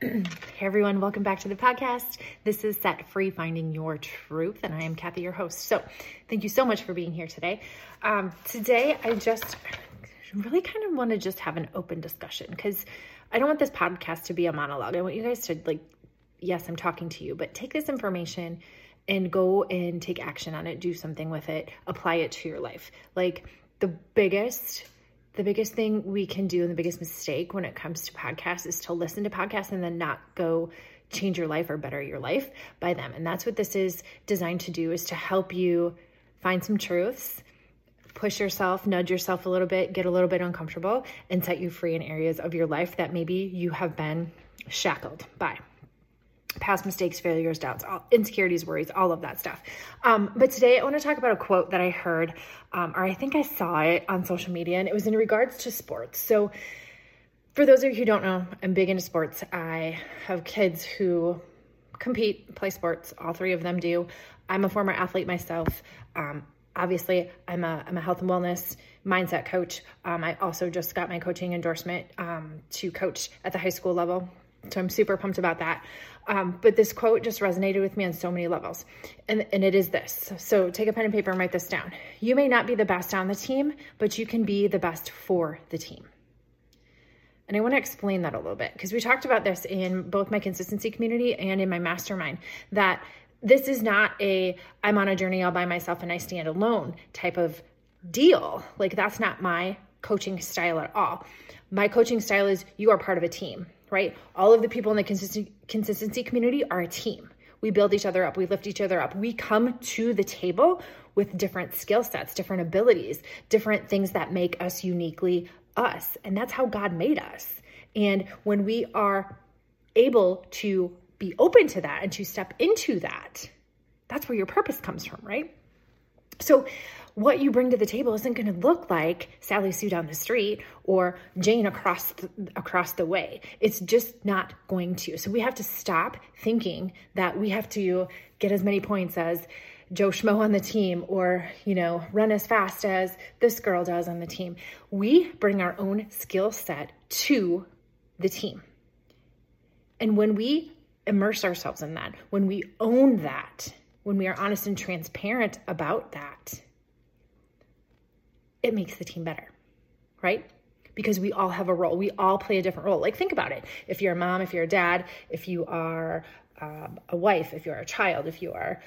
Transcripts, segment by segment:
hey everyone, welcome back to the podcast. This is Set Free Finding Your Truth, and I am Kathy, your host. So, thank you so much for being here today. Um, today, I just really kind of want to just have an open discussion because I don't want this podcast to be a monologue. I want you guys to, like, yes, I'm talking to you, but take this information and go and take action on it, do something with it, apply it to your life. Like, the biggest the biggest thing we can do and the biggest mistake when it comes to podcasts is to listen to podcasts and then not go change your life or better your life by them. And that's what this is designed to do is to help you find some truths, push yourself, nudge yourself a little bit, get a little bit uncomfortable and set you free in areas of your life that maybe you have been shackled by past mistakes, failures, doubts, all, insecurities, worries, all of that stuff. Um, but today I want to talk about a quote that I heard, um, or I think I saw it on social media, and it was in regards to sports. So, for those of you who don't know, I'm big into sports. I have kids who compete, play sports. All three of them do. I'm a former athlete myself. Um, obviously, I'm a, I'm a health and wellness mindset coach. Um, I also just got my coaching endorsement um, to coach at the high school level. So I'm super pumped about that. Um, but this quote just resonated with me on so many levels. And, and it is this. So take a pen and paper and write this down. You may not be the best on the team, but you can be the best for the team. And I want to explain that a little bit because we talked about this in both my consistency community and in my mastermind that this is not a I'm on a journey all by myself and I stand alone type of deal. Like that's not my coaching style at all. My coaching style is you are part of a team right? All of the people in the consistency, consistency community are a team. We build each other up, we lift each other up. We come to the table with different skill sets, different abilities, different things that make us uniquely us. And that's how God made us. And when we are able to be open to that and to step into that, that's where your purpose comes from, right? So, what you bring to the table isn't going to look like Sally Sue down the street or Jane across the, across the way. It's just not going to. So we have to stop thinking that we have to get as many points as Joe Schmo on the team or, you know, run as fast as this girl does on the team. We bring our own skill set to the team. And when we immerse ourselves in that, when we own that, when we are honest and transparent about that, it makes the team better, right? Because we all have a role. We all play a different role. Like, think about it. If you're a mom, if you're a dad, if you are um, a wife, if you're a child, if you are,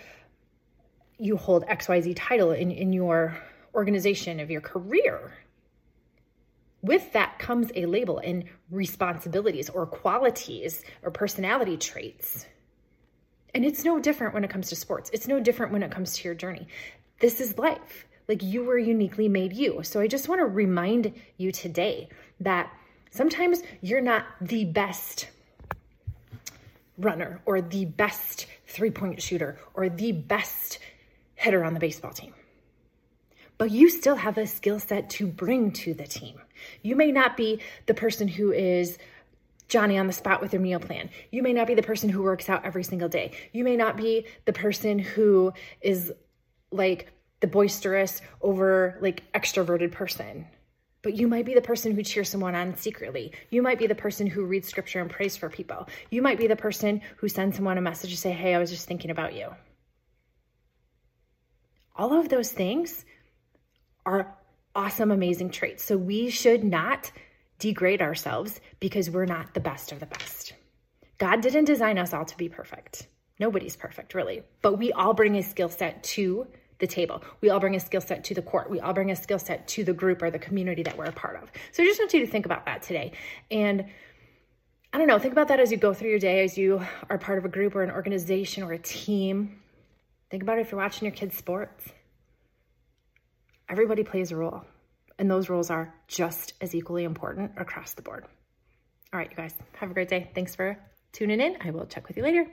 you hold XYZ title in, in your organization of your career, with that comes a label and responsibilities or qualities or personality traits. And it's no different when it comes to sports. It's no different when it comes to your journey. This is life. Like you were uniquely made you. So I just want to remind you today that sometimes you're not the best runner or the best three point shooter or the best hitter on the baseball team. But you still have a skill set to bring to the team. You may not be the person who is Johnny on the spot with their meal plan. You may not be the person who works out every single day. You may not be the person who is like the boisterous, over like extroverted person. But you might be the person who cheers someone on secretly. You might be the person who reads scripture and prays for people. You might be the person who sends someone a message to say, Hey, I was just thinking about you. All of those things are awesome, amazing traits. So we should not degrade ourselves because we're not the best of the best. God didn't design us all to be perfect. Nobody's perfect, really. But we all bring a skill set to the table. We all bring a skill set to the court. We all bring a skill set to the group or the community that we're a part of. So I just want you to think about that today. And I don't know, think about that as you go through your day, as you are part of a group or an organization or a team. Think about it if you're watching your kids' sports. Everybody plays a role, and those roles are just as equally important across the board. All right, you guys, have a great day. Thanks for tuning in. I will check with you later.